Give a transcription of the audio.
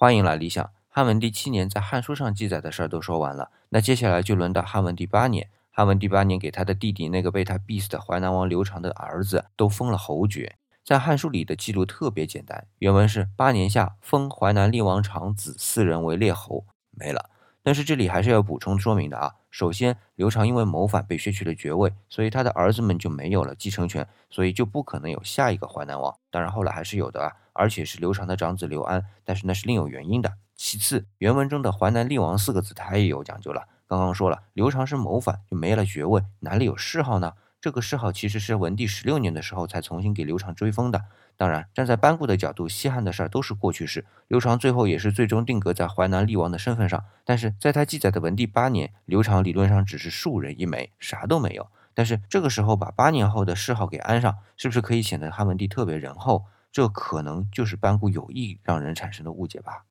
欢迎来理想。汉文帝七年在《汉书》上记载的事儿都说完了，那接下来就轮到汉文帝八年。汉文帝八年给他的弟弟那个被他逼死的淮南王刘长的儿子都封了侯爵。在《汉书》里的记录特别简单，原文是八年下封淮南厉王长子四人为列侯，没了。但是这里还是要补充说明的啊。首先，刘长因为谋反被削去了爵位，所以他的儿子们就没有了继承权，所以就不可能有下一个淮南王。当然后来还是有的啊，而且是刘长的长子刘安，但是那是另有原因的。其次，原文中的淮南厉王四个字他也有讲究了。刚刚说了，刘长是谋反就没了爵位，哪里有谥号呢？这个谥号其实是文帝十六年的时候才重新给刘长追封的。当然，站在班固的角度，西汉的事儿都是过去式。刘长最后也是最终定格在淮南厉王的身份上，但是在他记载的文帝八年，刘长理论上只是庶人一枚，啥都没有。但是这个时候把八年后的谥号给安上，是不是可以显得汉文帝特别仁厚？这可能就是班固有意让人产生的误解吧。